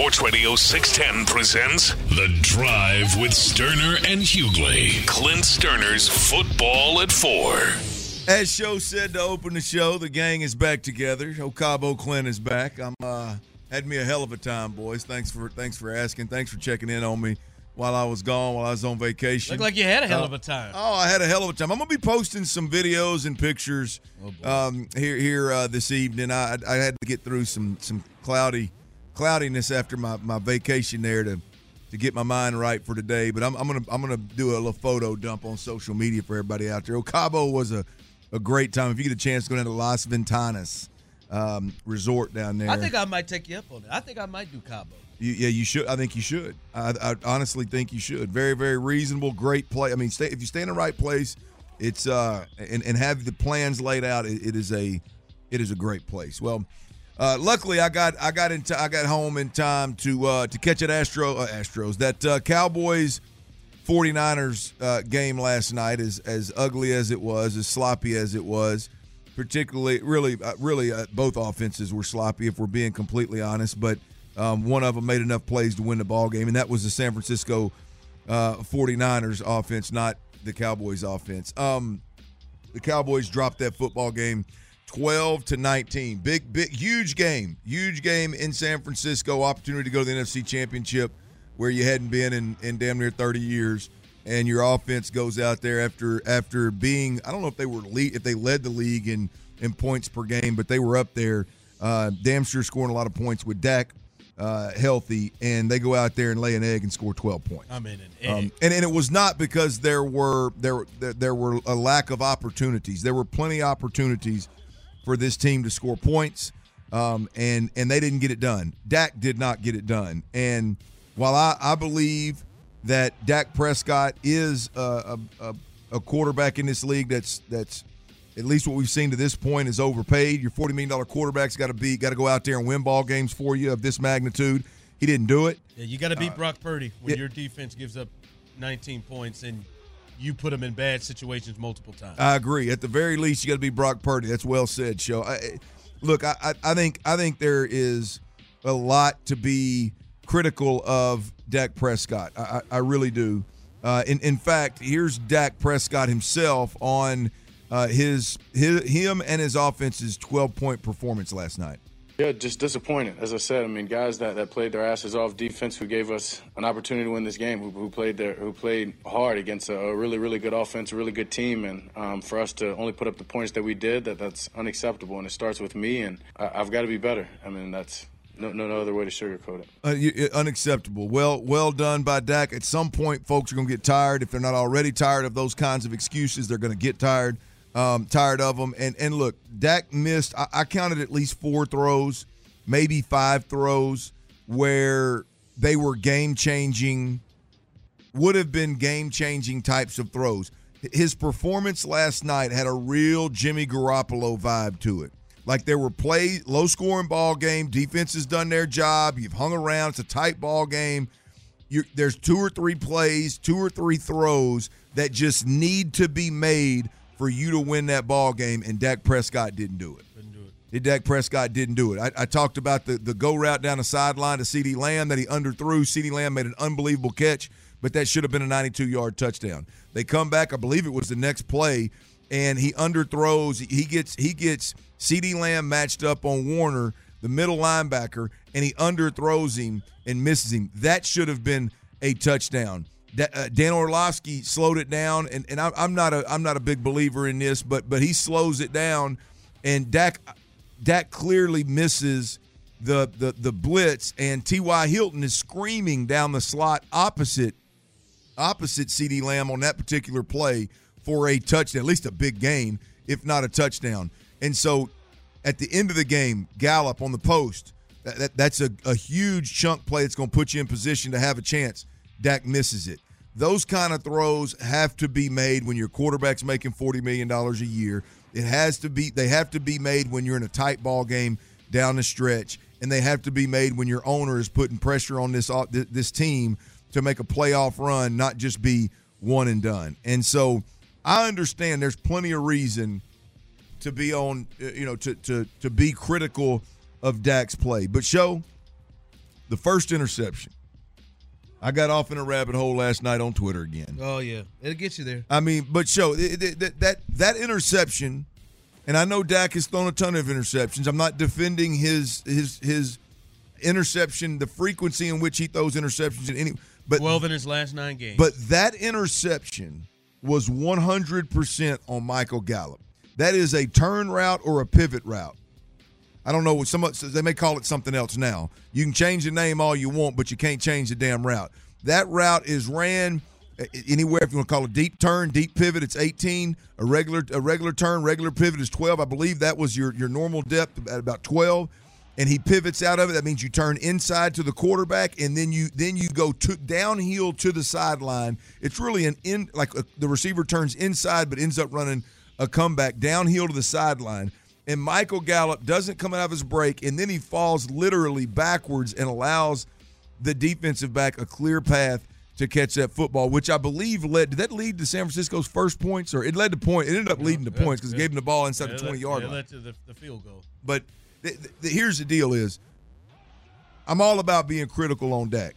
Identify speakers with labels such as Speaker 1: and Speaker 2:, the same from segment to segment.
Speaker 1: Sports Radio 610 presents The Drive with Stoerner and Hughley. Clint Stoerner's Football at Four.
Speaker 2: As show said to open the show, the gang is back together. Ocabo Clint is back. I'm uh had me a hell of a time, boys. Thanks for thanks for asking. Thanks for checking in on me while I was gone, while I was on vacation.
Speaker 3: Looked like you had a hell of a time.
Speaker 2: Oh, I had a hell of a time. I'm gonna be posting some videos and pictures um, here here uh, this evening. I I had to get through some some cloudy cloudiness after my, my vacation there to to get my mind right for today. But I'm, I'm gonna I'm gonna do a little photo dump on social media for everybody out there. Ocabo was a, a great time. If you get a chance to go down to Las Ventanas um, resort down there,
Speaker 3: I think I might take you up on it. I think I might do Cabo.
Speaker 2: you, yeah, you should. I think you should. I, I honestly think you should. Very, very reasonable, great play. I mean, stay, if you stay in the right place, it's uh, and, and have the plans laid out. It, it is a, it is a great place. Well, uh, luckily I got I got into I got home in time to uh, to catch that Astro uh, Astros that uh, Cowboys 49ers uh, game last night. As as ugly as it was, as sloppy as it was, particularly really uh, really both offenses were sloppy if we're being completely honest. But um, one of them made enough plays to win the ball game, and that was the San Francisco uh, 49ers offense, not the Cowboys offense. Um, the Cowboys dropped that football game 12 to 19. Big, big, huge game. Huge game in San Francisco. Opportunity to go to the NFC Championship where you hadn't been in, in damn near 30 years. And your offense goes out there after after being I don't know if they were lead, if they led the league in in points per game, but they were up there. Uh, damn sure scoring a lot of points with Dak uh, healthy, and they go out there and lay an egg and score 12 points.
Speaker 3: I'm in an egg.
Speaker 2: Um, and, and it was not because there were there there, there were a lack of opportunities. There were plenty of opportunities for this team to score points, um, and and they didn't get it done. Dak did not get it done. And while I, I believe that Dak Prescott is a, a, a quarterback in this league that's that's at least what we've seen to this point is overpaid. Your forty million dollar quarterback's got to be got to go out there and win ball games for you of this magnitude. He didn't do it.
Speaker 3: yeah, you got to beat
Speaker 2: uh,
Speaker 3: Brock Purdy when
Speaker 2: yeah.
Speaker 3: your defense gives up 19 points and you put them in bad situations multiple times.
Speaker 2: I agree. At the very least, you got to be Brock Purdy. That's well said, show. I, look, I, I, think I think there is a lot to be critical of Dak Prescott. I, I, I really do. Uh, in in fact, here's Dak Prescott himself on uh, his his him and his offense's 12 point performance last night.
Speaker 4: Yeah, just disappointed. As I said, I mean, guys that, that played their asses off defense, who gave us an opportunity to win this game, who, who played their, who played hard against a, a really, really good offense, a really good team, and um, for us to only put up the points that we did, that that's unacceptable. And it starts with me, and I, I've got to be better. I mean, that's no, no, no other way to sugarcoat it.
Speaker 2: Uh, you, unacceptable. Well, well done by Dak. At some point, folks are going to get tired. If they're not already tired of those kinds of excuses, they're going to get tired, um, tired of them. And and look, Dak missed. I, I counted at least four throws, maybe five throws where they were game changing. Would have been game changing types of throws. His performance last night had a real Jimmy Garoppolo vibe to it. Like there were plays, low scoring ball game. Defense has done their job. You've hung around. It's a tight ball game. You're, there's two or three plays, two or three throws that just need to be made for you to win that ball game, and Dak Prescott didn't do it.
Speaker 3: Couldn't do it.
Speaker 2: Dak Prescott didn't do it. I, I talked about the, the go route down the sideline to CeeDee Lamb that he underthrew. CeeDee Lamb made an unbelievable catch, but that should have been a 92 yard touchdown. They come back, I believe it was the next play, and he underthrows. He gets he gets CeeDee Lamb matched up on Warner. the middle linebacker, and he underthrows him and misses him. That should have been a touchdown. Uh, Dan Orlovsky slowed it down, and, and I, I'm not a I'm not a big believer in this, but but he slows it down, and Dak Dak clearly misses the the the blitz, and T.Y. Hilton is screaming down the slot opposite opposite CeeDee Lamb on that particular play for a touchdown, at least a big gain, if not a touchdown. And so at the end of the game, Gallup on the post, that, that- that's a, a huge chunk play that's going to put you in position to have a chance. Dak misses it. Those kind of throws have to be made when your quarterback's making $40 million a year. It has to be, they have to be made when you're in a tight ball game down the stretch, and they have to be made when your owner is putting pressure on this this team to make a playoff run, not just be one and done. And so I understand there's plenty of reason to be on, uh, you know, to to to be critical of Dak's play. But show the first interception. I got off in a rabbit hole last night on Twitter again.
Speaker 3: Oh yeah, it'll get you there.
Speaker 2: I mean, but show that that that interception, and I know Dak has thrown a ton of interceptions. I'm not defending his his his interception, the frequency in which he throws interceptions in any, but
Speaker 3: Twelve in his last nine games.
Speaker 2: but that interception was 100% on Michael Gallup. That is a turn route or a pivot route. I don't know what some they may call it something else now. You can change the name all you want, but you can't change the damn route. That route is ran anywhere if you want to call it deep turn, deep pivot, it's 18. A regular a regular turn, regular pivot is 12. I believe that was your your normal depth at about 12 and he pivots out of it. That means you turn inside to the quarterback, and then you then you go to downhill to the sideline. It's really an in like uh the receiver turns inside, but ends up running a comeback downhill to the sideline. And Michael Gallup doesn't come out of his break, and then he falls literally backwards and allows the defensive back a clear path to catch that football, which I believe led. Did that lead to San Francisco's first points, or it led to point? It ended up leading to points because it gave him the ball inside
Speaker 3: Yeah,
Speaker 2: the twenty
Speaker 3: led-
Speaker 2: yard
Speaker 3: it
Speaker 2: line.
Speaker 3: led to the, the field goal.
Speaker 2: But th- th- here's the deal: is I'm all about being critical on Dak,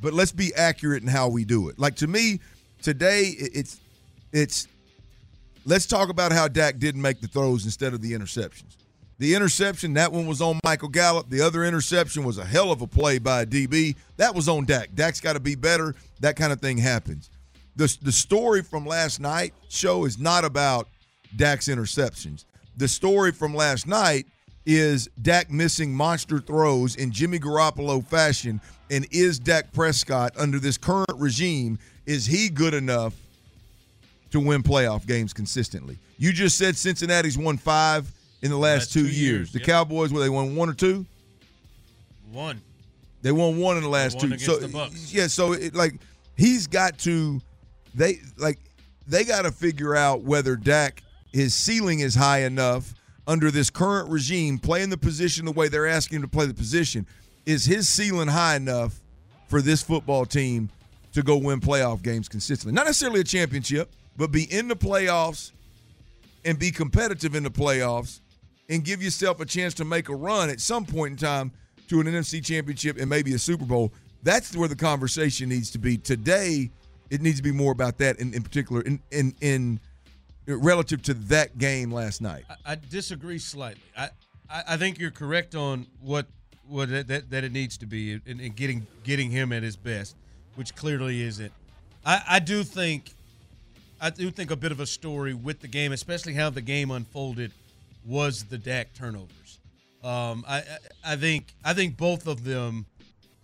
Speaker 2: but let's be accurate in how we do it. Like to me, today it's it's let's talk about how Dak didn't make the throws instead of the interceptions. The interception, that one was on Michael Gallup. The other interception was a hell of a play by a DB. That was on Dak. Dak's got to be better. That kind of thing happens. The, the story from last night show is not about Dak's interceptions. The story from last night is Dak missing monster throws in Jimmy Garoppolo fashion. And is Dak Prescott under this current regime, is he good enough to win playoff games consistently? You just said Cincinnati's won five in the last,
Speaker 3: Last
Speaker 2: two,
Speaker 3: two
Speaker 2: years.
Speaker 3: years,
Speaker 2: The
Speaker 3: yep.
Speaker 2: Cowboys, where they won one or two?
Speaker 3: One.
Speaker 2: They won one in the last two. So yeah, so it, like he's got to they like they got to figure out whether Dak his ceiling is high enough under this current regime playing the position the way they're asking him to play the position. Is his ceiling high enough for this football team to go win playoff games consistently? Not necessarily a championship, but be in the playoffs and be competitive in the playoffs and give yourself a chance to make a run at some point in time to an NFC championship and maybe a Super Bowl. That's where the conversation needs to be. Today, it needs to be more about that in, in particular in, in in relative to that game last night.
Speaker 3: I, I disagree slightly. I, I, I think you're correct on what what that, that, it needs to be in, in getting getting him at his best, which clearly isn't. I, I do think I do think a bit of a story with the game, especially how the game unfolded, was the Dak turnovers. Um, I, I I think I think both of them,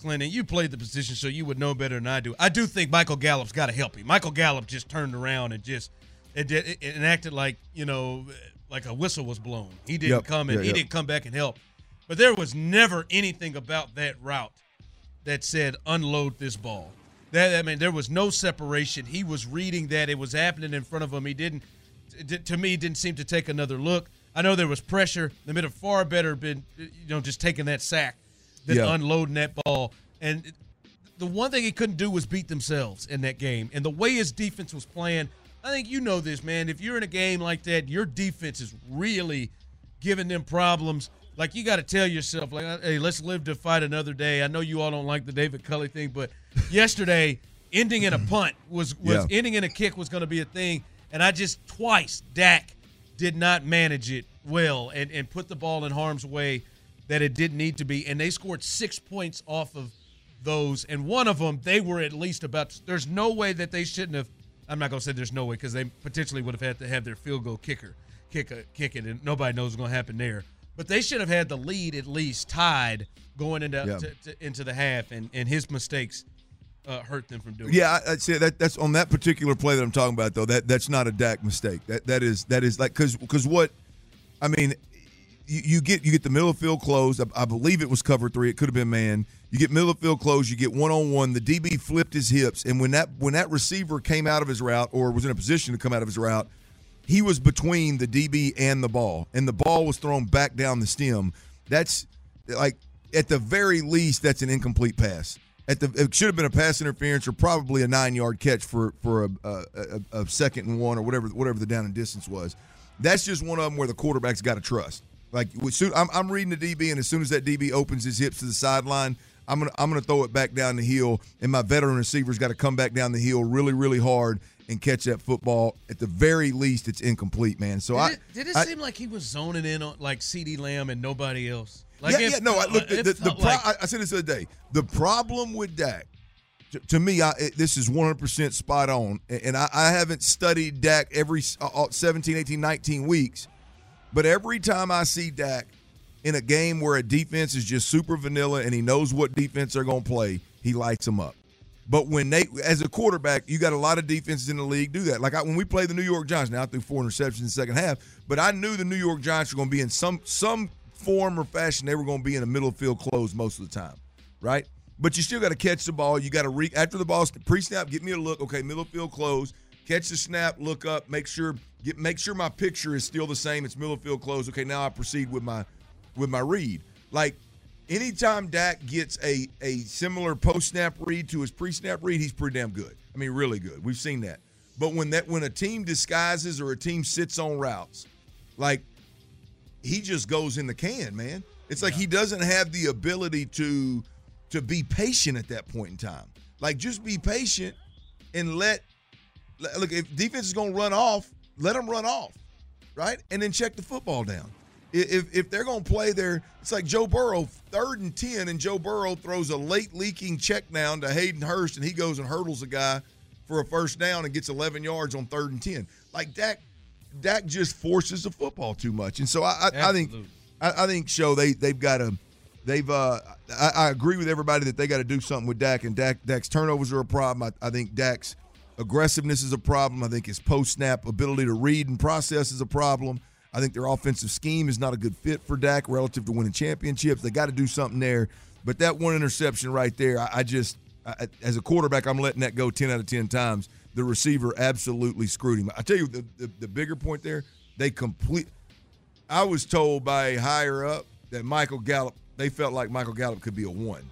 Speaker 3: Clinton. You played the position, so you would know better than I do. I do think Michael Gallup's got to help him. Michael Gallup just turned around and just it, did- it, it acted like you know like a whistle was blown. He didn't
Speaker 2: Yep.
Speaker 3: come and
Speaker 2: Yeah,
Speaker 3: he
Speaker 2: yep.
Speaker 3: didn't come back and help. But there was never anything about that route that said unload this ball. That I mean, there was no separation. He was reading that it was happening in front of him. He didn't. To me, didn't seem to take another look. I know there was pressure. They would have far better been, you know, just taking that sack than
Speaker 2: Yeah.
Speaker 3: unloading that ball. And the one thing he couldn't do was beat themselves in that game. And the way his defense was playing, I think you know this, man. If you're in a game like that, your defense is really giving them problems. Like you got to tell yourself, like, uh, hey, let's live to fight another day. I know you all don't like the David Culley thing, but yesterday, ending in a punt was was
Speaker 2: Yeah.
Speaker 3: ending in a kick was going to be a thing. And I just twice Dak did not manage it well and and put the ball in harm's way. that it didn't need to be, and they scored six points off of those, and one of them they were at least about. There's no way that they shouldn't have. I'm not gonna say there's no way because they potentially would have had to have their field goal kicker kick a, kick it, and nobody knows what's gonna happen there. But they should have had the lead at least tied going into
Speaker 2: Yeah.
Speaker 3: to, to- into the half, and and his mistakes uh, hurt them from doing.
Speaker 2: Yeah, I, I'd say that that's on that particular play that I'm talking about though. That that's not a Dak mistake. That that is that is like because because what I mean, you, you get you get the middle of field closed. I, I believe it was cover three. It could have been man. You get middle of field closed. You get one on one. The DB flipped his hips, and when that when that receiver came out of his route or was in a position to come out of his route, he was between the DB and the ball, and the ball was thrown back down the stem. That's like at the very least, that's an incomplete pass. At the it should have been a pass interference or probably a nine yard catch for for a, a, a, a second and one or whatever whatever the down and distance was. That's just one of them where the quarterback's got to trust. Like I'm, I'm reading the DB, and as soon as that DB opens his hips to the sideline, I'm gonna I'm gonna throw it back down the hill, and my veteran receiver's got to come back down the hill really really hard and catch that football. At the very least, it's incomplete, man. So
Speaker 3: Did
Speaker 2: I
Speaker 3: it, did it
Speaker 2: I-
Speaker 3: seem like he was zoning in on like CeeDee Lamb and nobody else? Like
Speaker 2: yeah,
Speaker 3: it
Speaker 2: yeah, no. I, look, the, the, the pro-
Speaker 3: like-
Speaker 2: I, I said this the other day. The problem with Dak, to, to me, I, it, this is 100% spot on. And and I, I haven't studied Dak every uh, uh, 17, 18, 19 weeks, but every time I see Dak in a game where a defense is just super vanilla and he knows what defense they're going to play, he lights them up. But when they, as a quarterback, you got a lot of defenses in the league do that. Like I, when we played the New York Giants, now I threw four interceptions in the second half, but I knew the New York Giants were going to be in some some form or fashion. They were going to be in a middle field close most of the time, right? But you still got to catch the ball. You got to re after the ball's pre-snap. Get me a look. Okay, middle field close. Catch the snap. Look up. Make sure get make sure my picture is still the same. It's middle field close. Okay, now I proceed with my with my read. Like anytime Dak gets a a similar post snap read to his pre snap read, he's pretty damn good. I mean, really good. We've seen that. But when that when a team disguises or a team sits on routes, like he just goes in the can, man. It's like he doesn't have the ability to to be patient at that point in time. Like just be patient and let let- look if defense is going to run off, let them run off, right? And then check the football down. If if they're going to play there, it's like Joe Burrow, third and ten, and Joe Burrow throws a late leaking check down to Hayden Hurst, and he goes and hurdles a guy for a first down and gets 11 yards on third and ten. Like Dak, Dak just forces the football too much, and so I I, I think I, I think show they they've got to they've uh I, I agree with everybody that they got to do something with Dak and Dak Dak's turnovers are a problem. I, I think Dak's aggressiveness is a problem. I think his post snap ability to read and process is a problem. I think their offensive scheme is not a good fit for Dak relative to winning championships. They got to do something there. But that one interception right there, I, I just I, as a quarterback, I'm letting that go ten out of ten times. The receiver absolutely screwed him. I tell you the, the, the bigger point there, they complete. I was told by a higher up that Michael Gallup, they felt like Michael Gallup could be a one.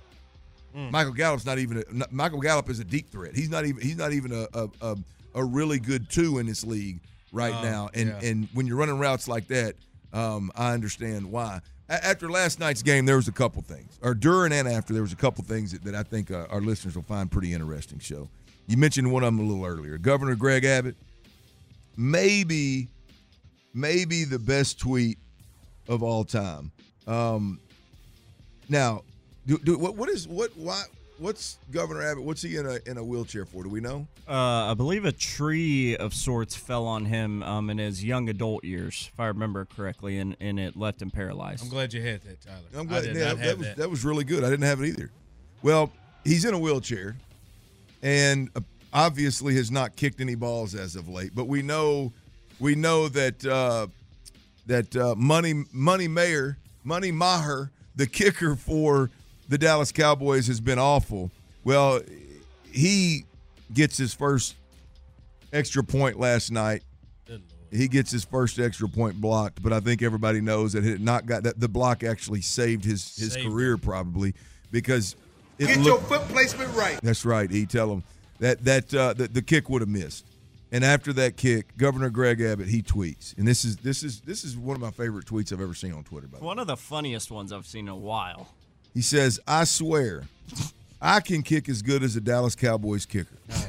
Speaker 2: Mm. Michael Gallup's not even a, Michael Gallup is a deep threat. He's not even he's not even a a, a, a really good two in this league right
Speaker 3: Oh,
Speaker 2: now. And
Speaker 3: yeah.
Speaker 2: and when you're running routes like that, um, I understand why. A- after last night's game, there was a couple things, or during and after, there was a couple things that, that I think uh, our listeners will find pretty interesting. Show you mentioned one of them a little earlier. Governor Greg Abbott, maybe maybe the best tweet of all time. Um, now, do, do, what what is what why what's Governor Abbott? What's he in a in a wheelchair for? Do we know?
Speaker 5: Uh, I believe a tree of sorts fell on him um, in his young adult years, if I remember correctly, and, and it left him paralyzed.
Speaker 3: I'm glad you had that, Tyler.
Speaker 2: I'm
Speaker 3: I
Speaker 2: glad
Speaker 3: did
Speaker 2: yeah,
Speaker 3: not
Speaker 2: that,
Speaker 3: have
Speaker 2: was
Speaker 3: that.
Speaker 2: that was really good. I didn't have it either. Well, he's in a wheelchair, and uh, obviously has not kicked any balls as of late. But we know we know that uh, that uh, Money Money Mayer Money Maher, the kicker for the Dallas Cowboys, has been awful. Well, he gets his first extra point last night. He gets his first extra point blocked, but I think everybody knows that it not got that the block actually saved his his
Speaker 3: Saved
Speaker 2: career probably because it
Speaker 6: Get
Speaker 2: looked,
Speaker 6: your foot placement right.
Speaker 2: that's right. He tell him that that uh, the, the kick would have missed. And after that kick, Governor Greg Abbott he tweets, and this is this is this is one of my favorite tweets I've ever seen on Twitter. By the way,
Speaker 5: One of the funniest ones I've seen in a while.
Speaker 2: He says, "I swear, I can kick as good as a Dallas Cowboys kicker."
Speaker 3: Oh,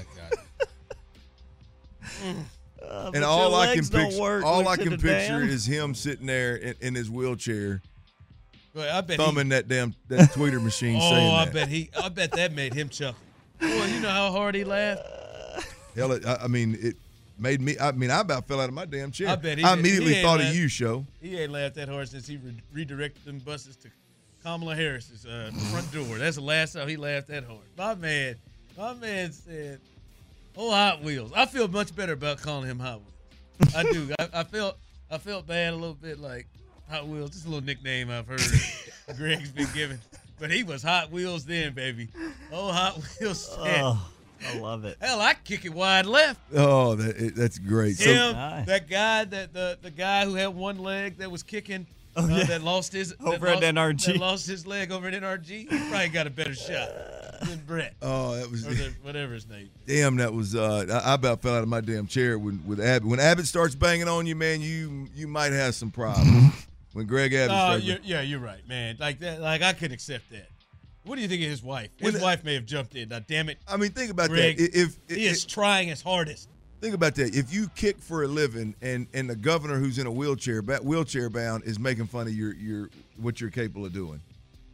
Speaker 5: Uh,
Speaker 2: and all I can picture,
Speaker 5: work,
Speaker 2: all I can picture
Speaker 5: dam.
Speaker 2: is him sitting there in, in his wheelchair,
Speaker 3: Well, I bet he-
Speaker 2: thumbing that damn that tweeter machine
Speaker 3: Oh,
Speaker 2: saying
Speaker 3: I
Speaker 2: that.
Speaker 3: bet he. I bet that made him chuckle. Boy, you know how hard he laughed.
Speaker 2: Hell, it, I, I mean, it made me. I mean, I about fell out of my damn chair.
Speaker 3: I bet he.
Speaker 2: I immediately
Speaker 3: he ain't
Speaker 2: thought of you, show.
Speaker 3: He ain't laughed that hard since he re- redirected them buses to Kamala Harris's uh, front door. That's the last time he laughed that hard. My man, my man said, "Oh, Hot Wheels." I feel much better about calling him Hot Wheels. I do. I, I felt. I felt bad a little bit, like Hot Wheels. Just a little nickname I've heard Greg's been given. But he was Hot Wheels then, baby. Oh, Hot Wheels. said,
Speaker 5: Oh, I love it.
Speaker 3: Hell, I kick it wide left.
Speaker 2: Oh, that that's great. So,
Speaker 3: Him,
Speaker 5: Nice.
Speaker 3: that guy, that the the guy who had one leg that was kicking,
Speaker 5: Oh,
Speaker 3: uh, that lost his that
Speaker 5: Over at
Speaker 3: lost-
Speaker 5: NRG.
Speaker 3: that lost his leg over at NRG. He probably got a better shot than Brett
Speaker 2: oh, that was
Speaker 3: the, whatever his name.
Speaker 2: damn. That was. Uh, I, I about fell out of my damn chair when with Abbott. When Abbott starts banging on you, man, you you might have some problems. when Greg Abbott
Speaker 3: Oh, you're, yeah, you're right, man. Like that, like I could accept that. What do you think of his wife? His
Speaker 2: When-
Speaker 3: wife may have jumped in. Now, damn it,
Speaker 2: I mean, think about
Speaker 3: Greg.
Speaker 2: that. If, if
Speaker 3: he is trying his hardest.
Speaker 2: Think about that. If you kick for a living and and the governor who's in a wheelchair, ba- wheelchair bound, is making fun of your your what you're capable of doing.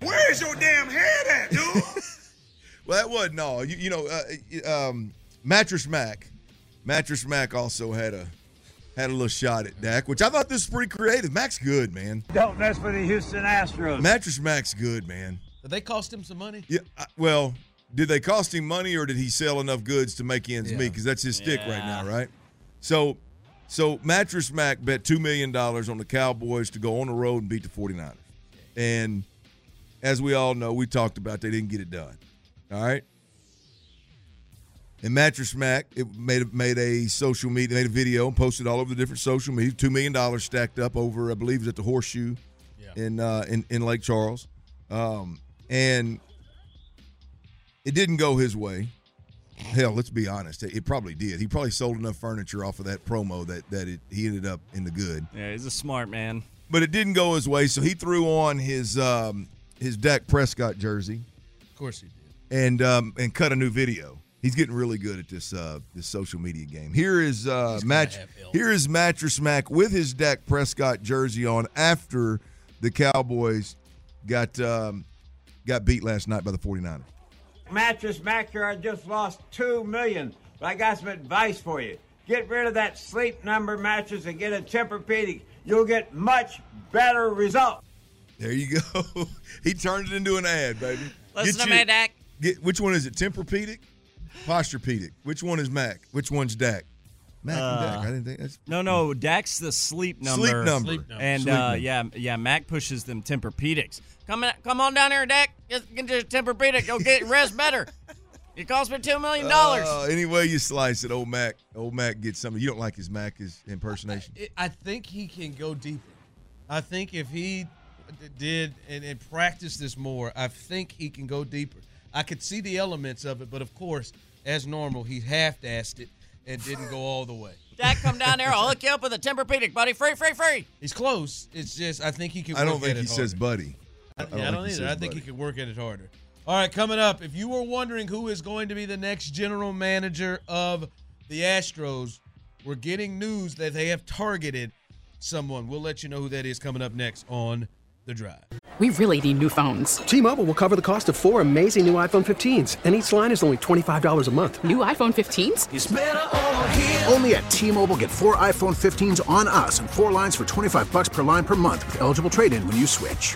Speaker 7: Where's your damn head at, dude?
Speaker 2: Well, that wasn't all. You, you know, uh, um, Mattress Mack, Mattress Mack also had a had a little shot at Dak, which I thought this was pretty creative. Mac's good, man.
Speaker 7: Don't mess with the Houston Astros.
Speaker 2: Mattress Mack's good, man.
Speaker 3: Did they cost him some money?
Speaker 2: Yeah. I- Well, did they cost him money or did he sell enough goods to make ends
Speaker 3: Yeah.
Speaker 2: meet? Because that's his stick right now, right? So, so Mattress Mack bet two million dollars on the Cowboys to go on the road and beat the 49ers. And as we all know, we talked about they didn't get it done. All right. And Mattress Mack it made made a social media made a video and posted all over the different social media. Two million dollars stacked up over, I believe, it was at the Horseshoe
Speaker 3: Yeah.
Speaker 2: in uh, in in Lake Charles, um, and it didn't go his way. Hell, let's be honest, it probably did. He probably sold enough furniture off of that promo that that it, he ended up in the good.
Speaker 5: Yeah, he's a smart man.
Speaker 2: But it didn't go his way, so he threw on his um, his Dak Prescott jersey
Speaker 3: Of course he did.
Speaker 2: and um, and cut a new video. He's getting really good at this uh, this social media game. Here is uh, match. Here is Mattress Mack with his Dak Prescott jersey on after the Cowboys got um, got beat last night by the 49ers.
Speaker 7: Mattress Macker, I just lost two million. But I got some advice for you. Get rid of that sleep number mattress and get a Tempur-Pedic. You'll get much better results.
Speaker 2: There you go. he turned it into an ad, baby.
Speaker 5: Listen
Speaker 2: Get
Speaker 5: to
Speaker 2: you-
Speaker 5: me, Dak.
Speaker 2: Get, which one is it? Tempur-Pedic, Posturepedic. Which one is Mac? Which one's Dak? Mac and Dak. I didn't think that's
Speaker 5: No, no, Dak's the sleep number.
Speaker 2: Sleep number.
Speaker 3: Sleep number.
Speaker 5: And
Speaker 2: Sleep
Speaker 5: uh,
Speaker 2: number.
Speaker 5: yeah, yeah, Mac pushes them Tempur-Pedics. Come on, come on down here, Dak. Get, get your Tempur-Pedic. Go get rest better. It cost me two million dollars.
Speaker 2: Uh, any way you slice it, old Mac, old Mac gets something. You don't like his Mac his impersonation.
Speaker 3: I, I think he can go deeper. I think if he did and, and practiced this more, I think he can go deeper. I could see the elements of it, but of course, as normal, he half-assed it and didn't go all the way.
Speaker 5: Dak, come down there. I'll hook you up with a Tempur-Pedic, buddy. Free, free, free.
Speaker 3: He's close. It's just I think he can.
Speaker 2: I don't think he
Speaker 3: it
Speaker 2: says buddy.
Speaker 3: I, yeah, I
Speaker 2: think
Speaker 3: don't either. I think he could work at it harder. All right, coming up. If you were wondering who is going to be the next general manager of the Astros, we're getting news that they have targeted someone. We'll let you know who that is coming up next on the drive.
Speaker 6: We really need new phones.
Speaker 8: T-Mobile will cover the cost of four amazing new iPhone 15s, and each line is only $25 a month.
Speaker 6: New iPhone 15s?
Speaker 9: Only at T-Mobile get four iPhone 15s on us and four lines for 25 bucks per line per month with eligible trade-in when you switch.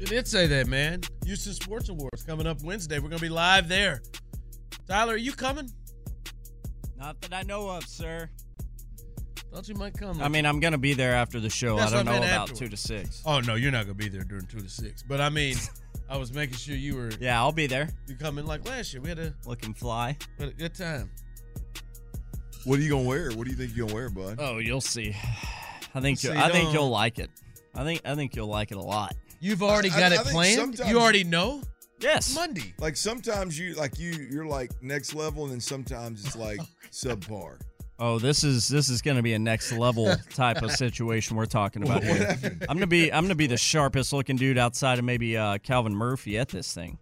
Speaker 3: You did say that, man. Houston Sports Awards coming up Wednesday. We're going to be live there. Tyler, are you coming?
Speaker 5: Not that I know of, sir.
Speaker 3: Thought you might come.
Speaker 5: I mean, I'm gonna be there after the show.
Speaker 3: That's
Speaker 5: I don't
Speaker 3: what I
Speaker 5: know
Speaker 3: meant
Speaker 5: about
Speaker 3: afterwards.
Speaker 5: two to six.
Speaker 3: Oh no, you're not gonna be there during two to six. But I mean, I was making sure you were.
Speaker 5: Yeah, I'll be there.
Speaker 3: You coming like last year? We had a,
Speaker 5: Looking fly.
Speaker 3: we had a good time.
Speaker 2: What are you gonna wear? What do you think you're gonna wear, bud?
Speaker 5: Oh, you'll see. I think
Speaker 3: See,
Speaker 5: you, I think
Speaker 3: don't-
Speaker 5: you'll like it. I think I think you'll like it a lot.
Speaker 3: You've already
Speaker 2: I-
Speaker 3: got
Speaker 2: I
Speaker 3: it
Speaker 2: think
Speaker 3: planned. You already know.
Speaker 5: Yes.
Speaker 3: Monday.
Speaker 2: Like sometimes you like you you're like next level, and then sometimes it's like subpar.
Speaker 5: Oh, this is this is going to be a next level type of situation we're talking about
Speaker 2: What
Speaker 5: here.
Speaker 2: happened?
Speaker 5: I'm gonna be I'm gonna be the sharpest looking dude outside of maybe uh, Calvin Murphy at this thing.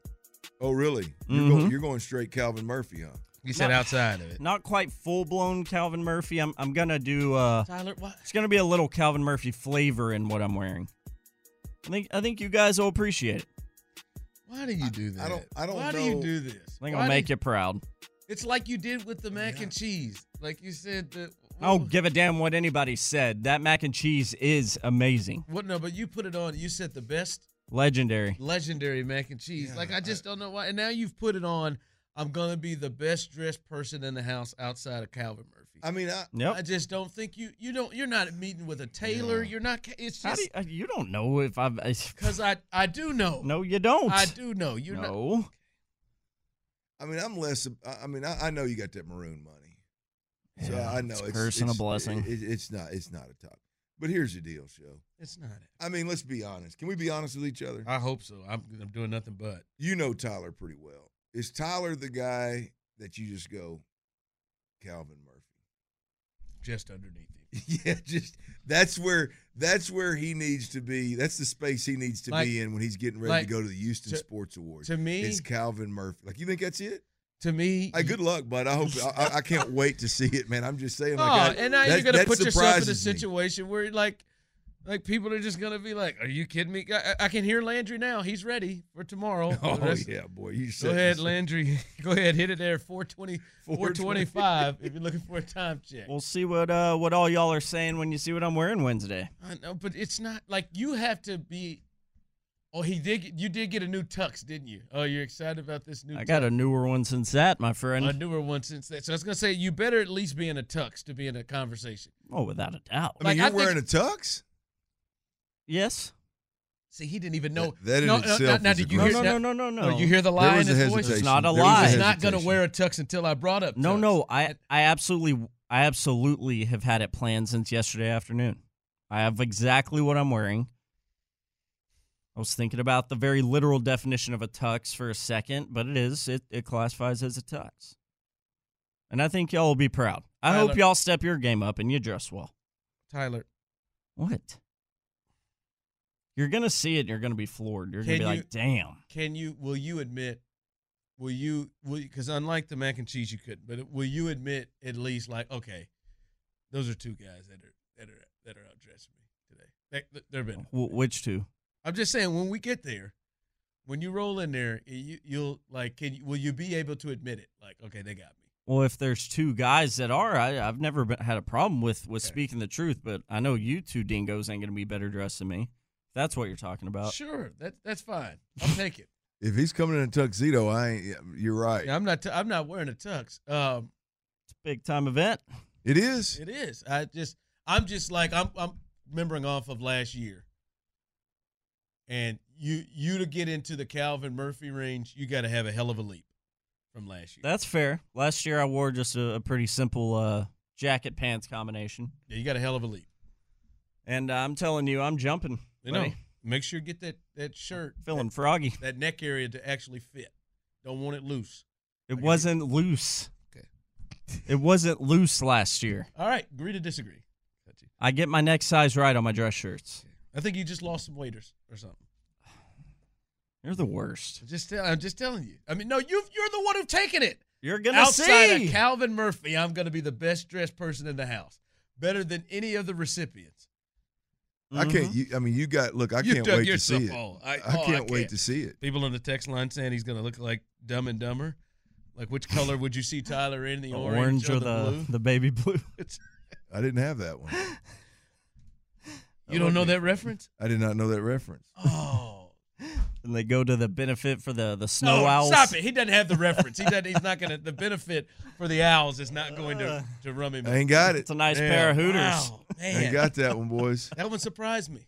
Speaker 2: Oh, really? You're,
Speaker 5: Mhm.
Speaker 2: going, you're going straight Calvin Murphy, huh?
Speaker 3: You said
Speaker 5: No.
Speaker 3: outside of it.
Speaker 5: Not quite full blown Calvin Murphy. I'm I'm gonna do. Uh,
Speaker 3: Tyler, what?
Speaker 5: it's gonna be a little Calvin Murphy flavor in what I'm wearing. I think I think you guys will appreciate it.
Speaker 3: Why do you do that?
Speaker 2: I don't. I don't
Speaker 3: Why
Speaker 2: know.
Speaker 3: do you do this?
Speaker 5: I think
Speaker 3: Why
Speaker 5: I'll make you proud.
Speaker 3: It's like you did with the mac and cheese. Like you said that.
Speaker 5: I don't give a damn what anybody said. That mac and cheese is amazing,
Speaker 3: What? No, but you put it on. You said the best
Speaker 5: legendary.
Speaker 3: legendary mac and cheese. like I just don't know why. And now you've put it on. I'm gonna be the best dressed person in the house outside of Calvin Murphy.
Speaker 2: I mean, I,
Speaker 5: Yep.
Speaker 3: I just don't think you. You don't. You're not meeting with a tailor. You're not. It's
Speaker 5: How do
Speaker 3: just
Speaker 5: you, uh, you don't know if I've.
Speaker 3: because I. I do know.
Speaker 5: No, you don't.
Speaker 3: I do know. You're not.
Speaker 2: I mean, I'm less. I- I mean, I, I know you got that maroon money, so I know
Speaker 5: it's a
Speaker 2: it's
Speaker 5: curse and a blessing.
Speaker 2: it- it's not. It's not a top. But here's the deal, show.
Speaker 3: It's not.
Speaker 2: I mean, let's be honest. Can we be honest with each other?
Speaker 3: I hope so. I'm. I'm doing nothing but.
Speaker 2: You know Tyler pretty well. Is Tyler the guy that you just go, Calvin Murphy?
Speaker 3: Just underneath him.
Speaker 2: yeah, just that's where that's where he needs to be. That's the space he needs to
Speaker 3: Like-
Speaker 2: be in when he's getting ready
Speaker 3: like,
Speaker 2: to go to the Houston
Speaker 3: to-
Speaker 2: Sports Awards.
Speaker 3: to me-
Speaker 2: it's Calvin Murphy. Like you think that's it?
Speaker 3: To me,
Speaker 2: Hey, good luck, bud. I hope I, I- can't wait to see it, man. I'm just saying.
Speaker 3: Oh,
Speaker 2: I-
Speaker 3: and now you're gonna put yourself in a
Speaker 2: surprises me.
Speaker 3: situation where like, like people are just gonna be like, "Are you kidding me?" I, I can hear Landry now. He's ready for tomorrow. for
Speaker 2: Oh
Speaker 3: rest-
Speaker 2: yeah, boy. You
Speaker 3: Go
Speaker 2: said
Speaker 3: ahead, Landry. Go ahead, hit it there. 420,
Speaker 2: 420.
Speaker 3: 425 if you're looking for a time check.
Speaker 5: We'll see what uh what all y'all are saying when you see what I'm wearing Wednesday.
Speaker 3: I know, but it's not like you have to be. Oh, he did. You did get a new tux, didn't you? Oh, you're excited about this new.
Speaker 5: I got a newer one since that, my friend.
Speaker 3: a newer one since that. So I was gonna say you better at least be in a tux to be in a conversation.
Speaker 5: oh, without a doubt.
Speaker 2: I mean,
Speaker 3: Like,
Speaker 2: you're wearing
Speaker 3: think-
Speaker 2: a tux.
Speaker 5: Yes.
Speaker 3: See, he didn't even know.
Speaker 2: That- that in
Speaker 3: no,
Speaker 2: itself
Speaker 3: no, now, did you
Speaker 5: No,
Speaker 3: hear?
Speaker 5: no,
Speaker 3: now-
Speaker 5: no, no, no, no.
Speaker 3: You hear the lie in
Speaker 2: was a
Speaker 3: his
Speaker 2: hesitation.
Speaker 3: voice.
Speaker 5: It's not a
Speaker 2: There
Speaker 5: lie.
Speaker 3: He's not gonna wear a tux until I brought up.
Speaker 5: No,
Speaker 3: tux.
Speaker 5: no. I I absolutely I absolutely have had it planned since yesterday afternoon. I have exactly what I'm wearing. I was thinking about the very literal definition of a tux for a second, but it is it it classifies as a tux. And I think y'all will be proud. I hope y'all step your game up and you dress well.
Speaker 3: Tyler.
Speaker 5: What? You're gonna see it and you're gonna be floored. You're gonna be
Speaker 3: you-
Speaker 5: like, damn.
Speaker 3: Can you? Will you admit? Will you? Will because unlike the mac and cheese, you couldn't. But will you admit at least like okay, those are two guys that are that are that are outdressing me today. They, they're been.
Speaker 5: W- which two?
Speaker 3: I'm just saying when we get there, when you roll in there, you, you'll like. Can you? Will you be able to admit it? Like okay, they got me.
Speaker 5: Well, if there's two guys that are, I, I've never been, had a problem with with speaking the truth, but I know you two dingoes ain't gonna be better dressed than me. If that's what you're talking about.
Speaker 3: Sure, that that's fine. I'll take it.
Speaker 2: If he's coming in a tuxedo, I ain't. You're right.
Speaker 3: Yeah, I'm not. T- I'm not wearing a tux. Um,
Speaker 5: It's a big time event.
Speaker 2: It is.
Speaker 3: It is. I just I'm just like I'm I'm remembering off of last year. And you you to get into the Calvin Murphy range, you got to have a hell of a leap from last year.
Speaker 5: That's fair. Last year I wore just a, a pretty simple uh, jacket pants combination,
Speaker 3: Yeah, you got a hell of a leap.
Speaker 5: and I'm telling you, I'm jumping.
Speaker 3: You know, make sure you get that that shirt,
Speaker 5: feeling
Speaker 3: that,
Speaker 5: froggy.
Speaker 3: that neck area to actually fit. Don't want it loose.
Speaker 5: It wasn't loose.
Speaker 3: Okay.
Speaker 5: It wasn't loose last year.
Speaker 3: All right, agree to disagree.
Speaker 5: I get my neck size right on my dress shirts.
Speaker 3: I think you just lost some waiters or something.
Speaker 5: You're the worst.
Speaker 3: Just tell, I'm just telling you. I mean, no, you you're the one who's taking it.
Speaker 5: You're gonna
Speaker 3: Outside
Speaker 5: see.
Speaker 3: of Calvin Murphy, I'm going to be the best dressed person in the house, better than any of the recipients.
Speaker 2: I can't. Mm-hmm. You, I mean, you got. Look, I
Speaker 3: You
Speaker 2: can't wait to see it.
Speaker 3: all.
Speaker 2: I,
Speaker 3: I- oh, I
Speaker 2: can't wait
Speaker 3: can't.
Speaker 2: to see it.
Speaker 3: People on the text line saying he's going to look like Dumb and Dumber. Like, which color would you see Tyler in? The
Speaker 5: The
Speaker 3: orange, or, the, blue?
Speaker 5: the baby blue.
Speaker 2: I didn't have that one.
Speaker 3: you don't know that reference?
Speaker 2: I did not know that reference.
Speaker 3: Oh,
Speaker 5: And they go to the benefit for the the snow
Speaker 3: No,
Speaker 5: owls.
Speaker 3: Stop it. He doesn't have the reference. He doesn't. He's not going to. The benefit for the owls is not going to uh. to rum him.
Speaker 2: I ain't got it.
Speaker 5: It's a nice
Speaker 3: Man,
Speaker 5: pair of hooters.
Speaker 3: Wow,
Speaker 2: I
Speaker 3: man.
Speaker 2: ain't got that one, boys.
Speaker 3: That one surprised me.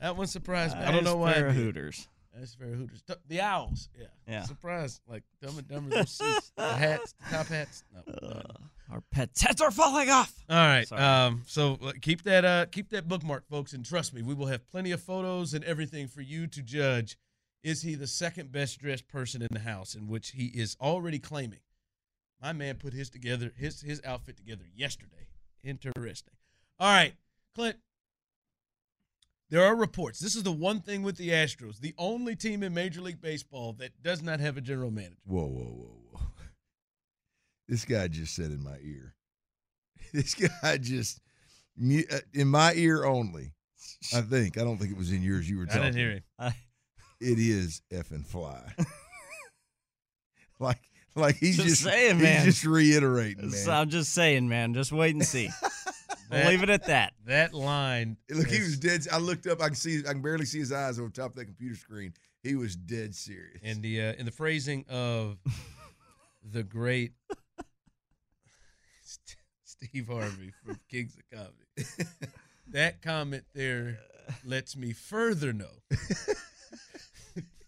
Speaker 3: That one surprised me. I don't know why.
Speaker 5: pair
Speaker 3: it
Speaker 5: of hooters.
Speaker 3: That's very Hooters. The- The owls. Yeah.
Speaker 5: Yeah.
Speaker 3: Surprised. Like Dumb and Dumber. Those suits, the hats, the top hats. No. no.
Speaker 5: Our pets' heads are falling off.
Speaker 3: All right.
Speaker 5: Sorry.
Speaker 3: Um. So uh, keep that. Uh. Keep that bookmark, folks, and trust me, we will have plenty of photos and everything for you to judge. Is he the second best dressed person in the house? In which he is already claiming. My man put his together. His his outfit together yesterday. Interesting. All right, Clint. There are reports. This is the one thing with the Astros, the only team in Major League Baseball that does not have a general manager.
Speaker 2: Whoa, whoa, whoa, whoa. This guy just said in my ear. This guy just uh, in my ear only. I think. I don't think it was in yours. You were
Speaker 3: I didn't hear it.
Speaker 5: I,
Speaker 2: It is effing fly. like, like he's
Speaker 5: Just
Speaker 2: just,
Speaker 5: saying,
Speaker 2: he's
Speaker 5: man.
Speaker 2: just reiterating, man.
Speaker 5: I'm just saying, man. Just wait and see. We'll
Speaker 3: That-
Speaker 5: leave it at that.
Speaker 3: That line.
Speaker 2: Look, he was dead. I looked up. I can see. I can barely see his eyes over top of that computer screen. He was dead serious.
Speaker 3: in the uh, in the phrasing of the great Steve Harvey from Kings of Comedy. that comment there lets me further know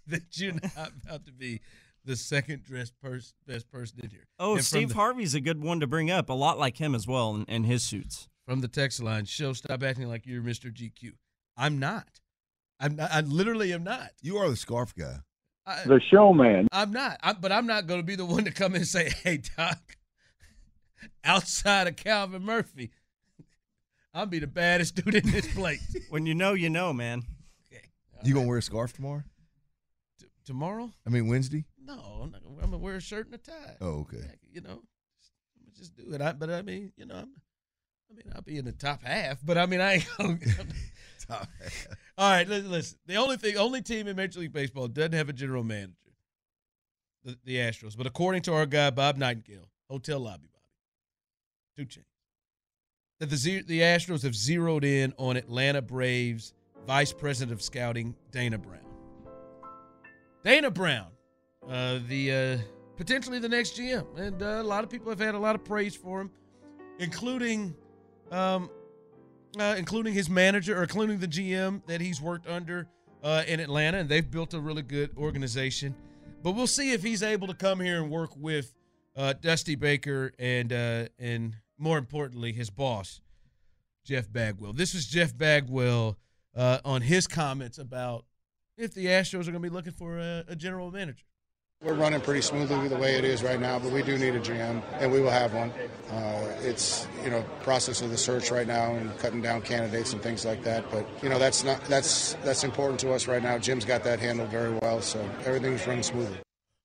Speaker 3: that you're not about to be the second dressed pers- best person in here.
Speaker 5: Oh, Steve
Speaker 3: the-
Speaker 5: Harvey's a good one to bring up. A lot like him as well in, in his suits.
Speaker 3: From the text line, show stop acting like you're Mr. GQ. I'm not. I'm not, I literally am not.
Speaker 2: you are the scarf guy.
Speaker 3: I,
Speaker 10: The showman.
Speaker 3: I'm not. I, but I'm not going to be the one to come in and say, "Hey, Doc, outside of Calvin Murphy, I'll be the baddest dude in this place."
Speaker 5: When you know, you know, man. Okay.
Speaker 2: You gonna wear a scarf tomorrow?
Speaker 3: T- tomorrow?
Speaker 2: I mean Wednesday.
Speaker 3: No, I'm, not gonna, I'm gonna wear a shirt and a tie.
Speaker 2: Oh, okay.
Speaker 3: You know, just, just do it. I, but I mean, you know, I'm, I mean, I'll be in the top half. But I mean, I ain't gonna.
Speaker 2: Top
Speaker 3: All right, listen, listen. The only thing, only team in Major League Baseball doesn't have a general manager, the, the Astros. But according to our guy Bob Nightingale, hotel lobby Bobby, two chains, that the the Astros have zeroed in on Atlanta Braves Vice President of Scouting Dana Brown. Dana Brown, uh, the uh, potentially the next GM, and uh, a lot of people have had a lot of praise for him, including. Um, uh, including his manager or including the GM that he's worked under uh, in Atlanta, and they've built a really good organization. But we'll see if he's able to come here and work with uh, Dusty Baker and uh, and more importantly his boss Jeff Bagwell. This is Jeff Bagwell uh, on his comments about if the Astros are going to be looking for a, a general manager.
Speaker 11: We're running pretty smoothly the way it is right now, but we do need a GM, and we will have one. Uh, it's you know process of the search right now and cutting down candidates and things like that. But you know that's not that's that's important to us right now. Jim's got that handled very well, so everything's running smoothly.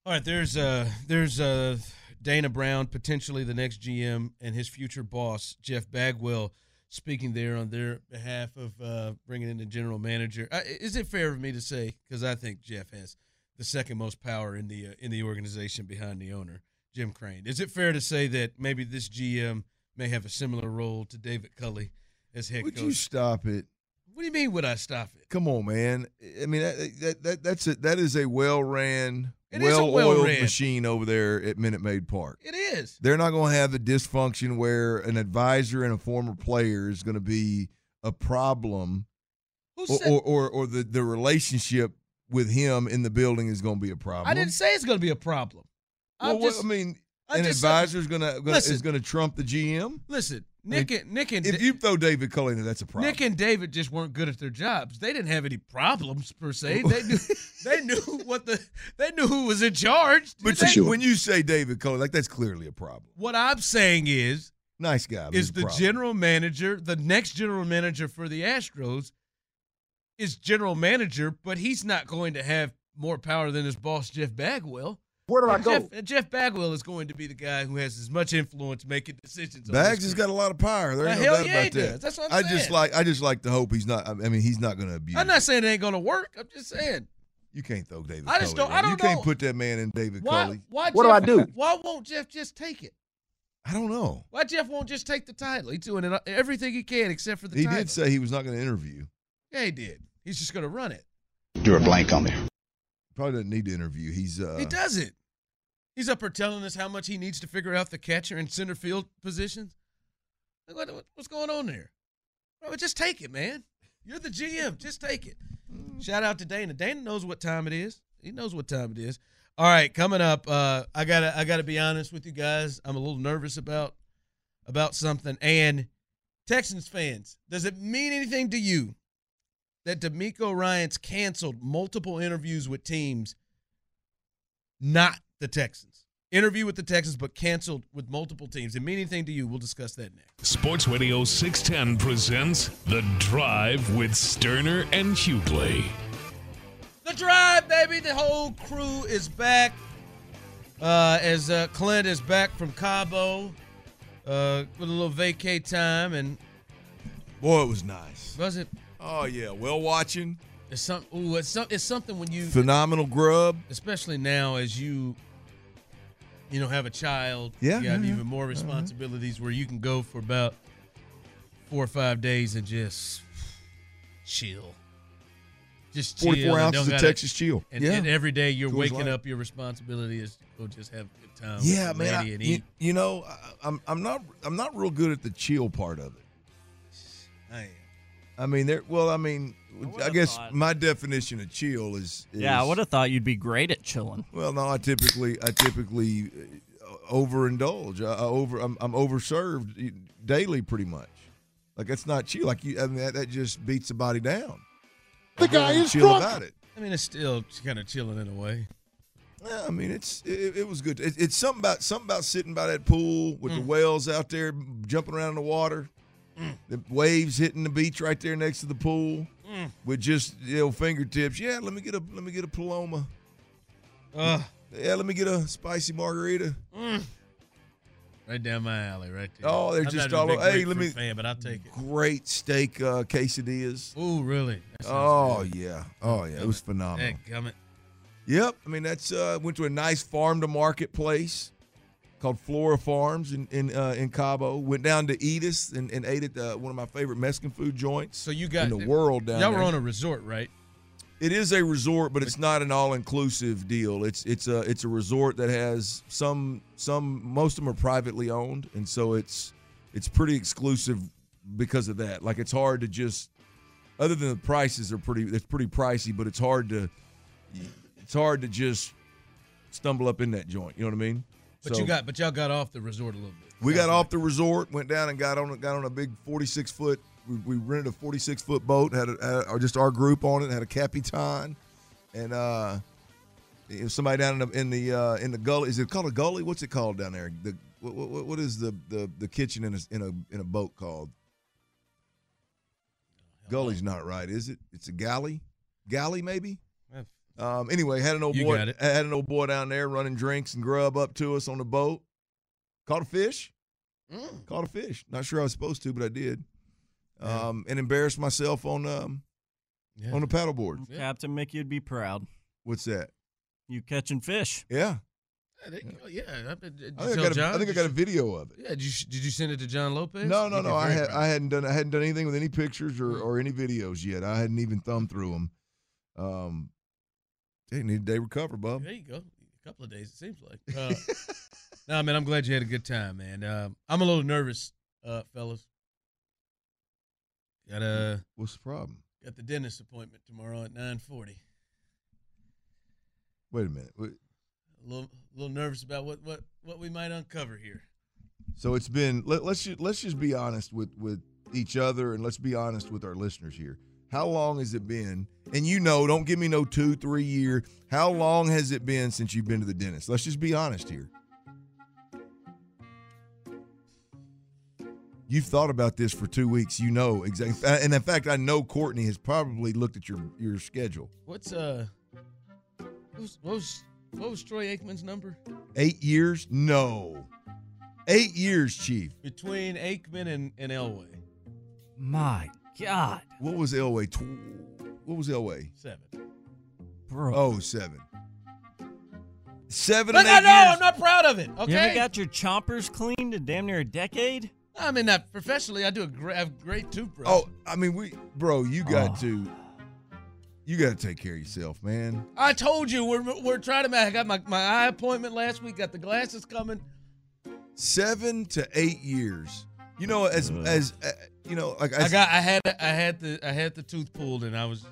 Speaker 3: All right, there's uh there's uh Dana Brown, potentially the next GM, and his future boss Jeff Bagwell speaking there on their behalf of uh, bringing in the general manager. Uh, is it fair of me to say because I think Jeff has the second most power in the uh, in the organization behind the owner, Jim Crane? Is it fair to say that maybe this GM may have a similar role to David Culley as head
Speaker 2: Would
Speaker 3: coach?
Speaker 2: you stop it?
Speaker 3: what do you mean? Would I stop it?
Speaker 2: Come on, man. I mean that, that, that that's a, that is a well ran,
Speaker 3: is
Speaker 2: well
Speaker 3: well-ran.
Speaker 2: machine over there at Minute Maid Park.
Speaker 3: It is.
Speaker 2: They're not going to have the dysfunction where an advisor and a former player is going to be a problem,
Speaker 3: Who
Speaker 2: or,
Speaker 3: said-
Speaker 2: or, or or the the relationship with him in the building is going to be a problem.
Speaker 3: I didn't say it's going to be a problem.
Speaker 2: Well, what-
Speaker 3: just,
Speaker 2: I mean,
Speaker 3: I'm
Speaker 2: an advisor is going to is going to trump the GM.
Speaker 3: Listen, Nick and Nick and
Speaker 2: If you throw David Culley in that's a problem.
Speaker 3: Nick and David just weren't good at their jobs. They didn't have any problems per se. They knew they knew what the they knew who was in charge.
Speaker 2: but
Speaker 3: They-
Speaker 2: you- when you say David Culley, like that's clearly a problem.
Speaker 3: what I'm saying is
Speaker 2: Nice guy.
Speaker 3: is the
Speaker 2: problem.
Speaker 3: general manager, the next general manager for the Astros is general manager, but he's not going to have more power than his boss Jeff Bagwell.
Speaker 11: Where do I go?
Speaker 3: Jeff, Jeff Bagwell is going to be the guy who has as much influence making decisions. on
Speaker 2: Bags has got a lot of power. There
Speaker 3: Uh,
Speaker 2: ain't no doubt
Speaker 3: yeah,
Speaker 2: about that.
Speaker 3: That's what I'm
Speaker 2: I
Speaker 3: saying.
Speaker 2: just like I just like to hope he's not. I mean, he's not going to abuse.
Speaker 3: I'm not saying it ain't going to work. I'm just saying.
Speaker 2: You can't throw David.
Speaker 3: I just
Speaker 2: Culley
Speaker 3: don't- I don't
Speaker 2: You can't put that man in David
Speaker 3: Why?
Speaker 2: Culley.
Speaker 3: Why?
Speaker 11: What do I do?
Speaker 3: Why won't Jeff just take it?
Speaker 2: I don't know.
Speaker 3: Why Jeff won't just take the title? He's doing it, everything he can except for the
Speaker 2: He
Speaker 3: title.
Speaker 2: did say he was not going to interview.
Speaker 3: yeah, he did. He's just going to run it.
Speaker 12: Drew a blank on me.
Speaker 2: Probably doesn't need to interview. He's uh
Speaker 3: he doesn't. He's up here telling us how much he needs to figure out the catcher and center field positions. Like, what- what- what's going on there? Bro, just take it, man. You're the GM. Just take it. Shout out to Dana. Dana knows what time it is. He knows what time it is. All right, coming up, uh, I gotta I gotta be honest with you guys. I'm a little nervous about about something. And Texans fans, does it mean anything to you that DeMeco Ryans canceled multiple interviews with teams, not the Texans? Interview with the Texans, but canceled with multiple teams. It mean anything to you? We'll discuss that next.
Speaker 1: Sports Radio 610 presents The Drive with Stoerner and Hughley.
Speaker 3: The drive, baby. The whole crew is back. Uh, as uh, Clint is back from Cabo uh, with a little vacay time, and
Speaker 2: boy, it was nice.
Speaker 3: Was it?
Speaker 2: Oh yeah, well watching.
Speaker 3: It's some. Ooh, it's some, It's something when you
Speaker 2: Phenomenal grub.
Speaker 3: especially now as you, you know, have a child.
Speaker 2: Yeah,
Speaker 3: you have
Speaker 2: yeah,
Speaker 3: even more uh-huh. responsibilities where you can go for about four or five days and just chill. Just
Speaker 2: 44
Speaker 3: chill and
Speaker 2: ounces of
Speaker 3: gotta-
Speaker 2: Texas chill.
Speaker 3: And,
Speaker 2: Yeah.
Speaker 3: and every day you're waking
Speaker 2: Light.
Speaker 3: up, your responsibility is go just have a good time.
Speaker 2: Yeah, man. I- you, you know, I, I'm I'm not I'm not real good at the chill part of it.
Speaker 3: I am.
Speaker 2: I mean, there. Well, I mean, I,
Speaker 5: would've
Speaker 2: guess
Speaker 5: thought-
Speaker 2: my definition of chill is, is
Speaker 5: Yeah, I would have thought you'd be great at chilling.
Speaker 2: Well, no, I typically I typically uh, overindulge. I, I over I'm, I'm overserved daily, pretty much. Like that's not chill. Like you, I mean, that, that just beats the body down.
Speaker 10: The guy is
Speaker 2: chill
Speaker 10: drunk.
Speaker 2: about it.
Speaker 3: I mean, it's still kind of chilling in a way.
Speaker 2: Yeah, I mean, it's it, it was good. It, it's something about something about sitting by that pool with
Speaker 3: Mm.
Speaker 2: the whales out there jumping around in the water, the waves hitting the beach right there next to the pool,
Speaker 3: Mm.
Speaker 2: with just you know fingertips. Yeah, let me get a let me get a paloma.
Speaker 3: Ugh.
Speaker 2: Yeah, let me get a spicy margarita.
Speaker 3: Mm. Right down my alley, right there.
Speaker 2: Oh, they're
Speaker 3: I'm
Speaker 2: just all over. Hey, let me.
Speaker 3: fan, but I'll take it.
Speaker 2: Great steak uh, quesadillas.
Speaker 3: Ooh, really?
Speaker 2: Oh
Speaker 3: good.
Speaker 2: yeah, oh yeah, it was phenomenal. Yep. I mean, that's uh, went to a nice farm to market place called Flora Farms in in, uh, in Cabo. Went down to Edith's and, and ate at uh, one of my favorite Mexican food joints.
Speaker 3: So you got
Speaker 2: in the world down
Speaker 3: Y'all
Speaker 2: there.
Speaker 3: were on a resort, right?
Speaker 2: It is a resort, but it's not an all-inclusive deal. It's it's a it's a resort that has some some most of them are privately owned, and so it's it's pretty exclusive because of that. Like it's hard to just other than the prices are pretty it's pretty pricey, but it's hard to it's hard to just stumble up in that joint. You know what I mean?
Speaker 3: But
Speaker 2: So-
Speaker 3: you got, but y'all got off the resort a little bit.
Speaker 2: we got off the resort, went down and got on got on a big forty six foot. We, we rented a forty six foot boat, had, a, had or just our group on it, had a capitan, and uh, somebody down in the in the uh, in the gully. Is it called a gully? What's it called down there? The what, what, what is the, the the kitchen in a in a in a boat called? Gully's not right, is it? It's a galley, galley maybe. Um, anyway, had an old
Speaker 3: You
Speaker 2: boy had an old boy down there running drinks and grub up to us on the boat. Caught a fish.
Speaker 3: Mm.
Speaker 2: Caught a fish. Not sure I was supposed to, but I did. Um, and embarrassed myself on um on the paddleboard.
Speaker 5: Captain Mickey would be proud.
Speaker 2: What's that?
Speaker 5: You catching fish.
Speaker 2: Yeah.
Speaker 3: Yeah, they- oh, yeah. I, did, did
Speaker 2: I think, I got, a,
Speaker 3: John?
Speaker 2: I think I got a video of it.
Speaker 3: Yeah, did you did you send it to John Lopez?
Speaker 2: No, no,
Speaker 3: He'd
Speaker 2: no. I had
Speaker 3: proud.
Speaker 2: I hadn't done I hadn't done anything with any pictures or, or any videos yet. I hadn't even thumbed through them. Um, they need a day recover, bub.
Speaker 3: There you go. A couple of days, it seems like. Uh, no, man, I'm glad you had a good time, man. Um, I'm a little nervous, uh, fellas. Got a
Speaker 2: What's the problem?
Speaker 3: got the dentist appointment tomorrow at 9:40.
Speaker 2: Wait a minute. Wait.
Speaker 3: A little, a little nervous about what what what we might uncover here.
Speaker 2: So it's been let, let's just, let's just be honest with with each other and let's be honest with our listeners here. How long has it been? And you know, don't give me no two, three year. How long has it been since you've been to the dentist? Let's just be honest here. You've thought about this for two weeks. You know exactly, and in fact, I know Courtney has probably looked at your your schedule.
Speaker 3: What's uh, what was what was, what was Troy Aikman's number
Speaker 2: Eight years? No, eight years, Chief.
Speaker 3: between Aikman and and Elway?
Speaker 5: My God,
Speaker 2: What was Elway? Tw- what was Elway?
Speaker 3: Seven.
Speaker 5: bro.
Speaker 2: Oh, seven. Seven
Speaker 3: But
Speaker 2: and
Speaker 3: I know.
Speaker 2: Years.
Speaker 3: I'm not proud of it. Okay.
Speaker 5: You ever got your chompers cleaned in damn near a decade?
Speaker 3: I mean, not professionally. I do a great, I have great toothbrush.
Speaker 2: Oh, I mean, we, bro, you got
Speaker 5: Oh.
Speaker 2: to, You got to take care of yourself, man.
Speaker 3: I told you we're we're trying to. I got my, my eye appointment last week. Got the glasses coming.
Speaker 2: Seven to eight years. You know, as as uh, you know, like
Speaker 3: I
Speaker 2: as,
Speaker 3: got. I had. I had the. I had the tooth pulled, and I was.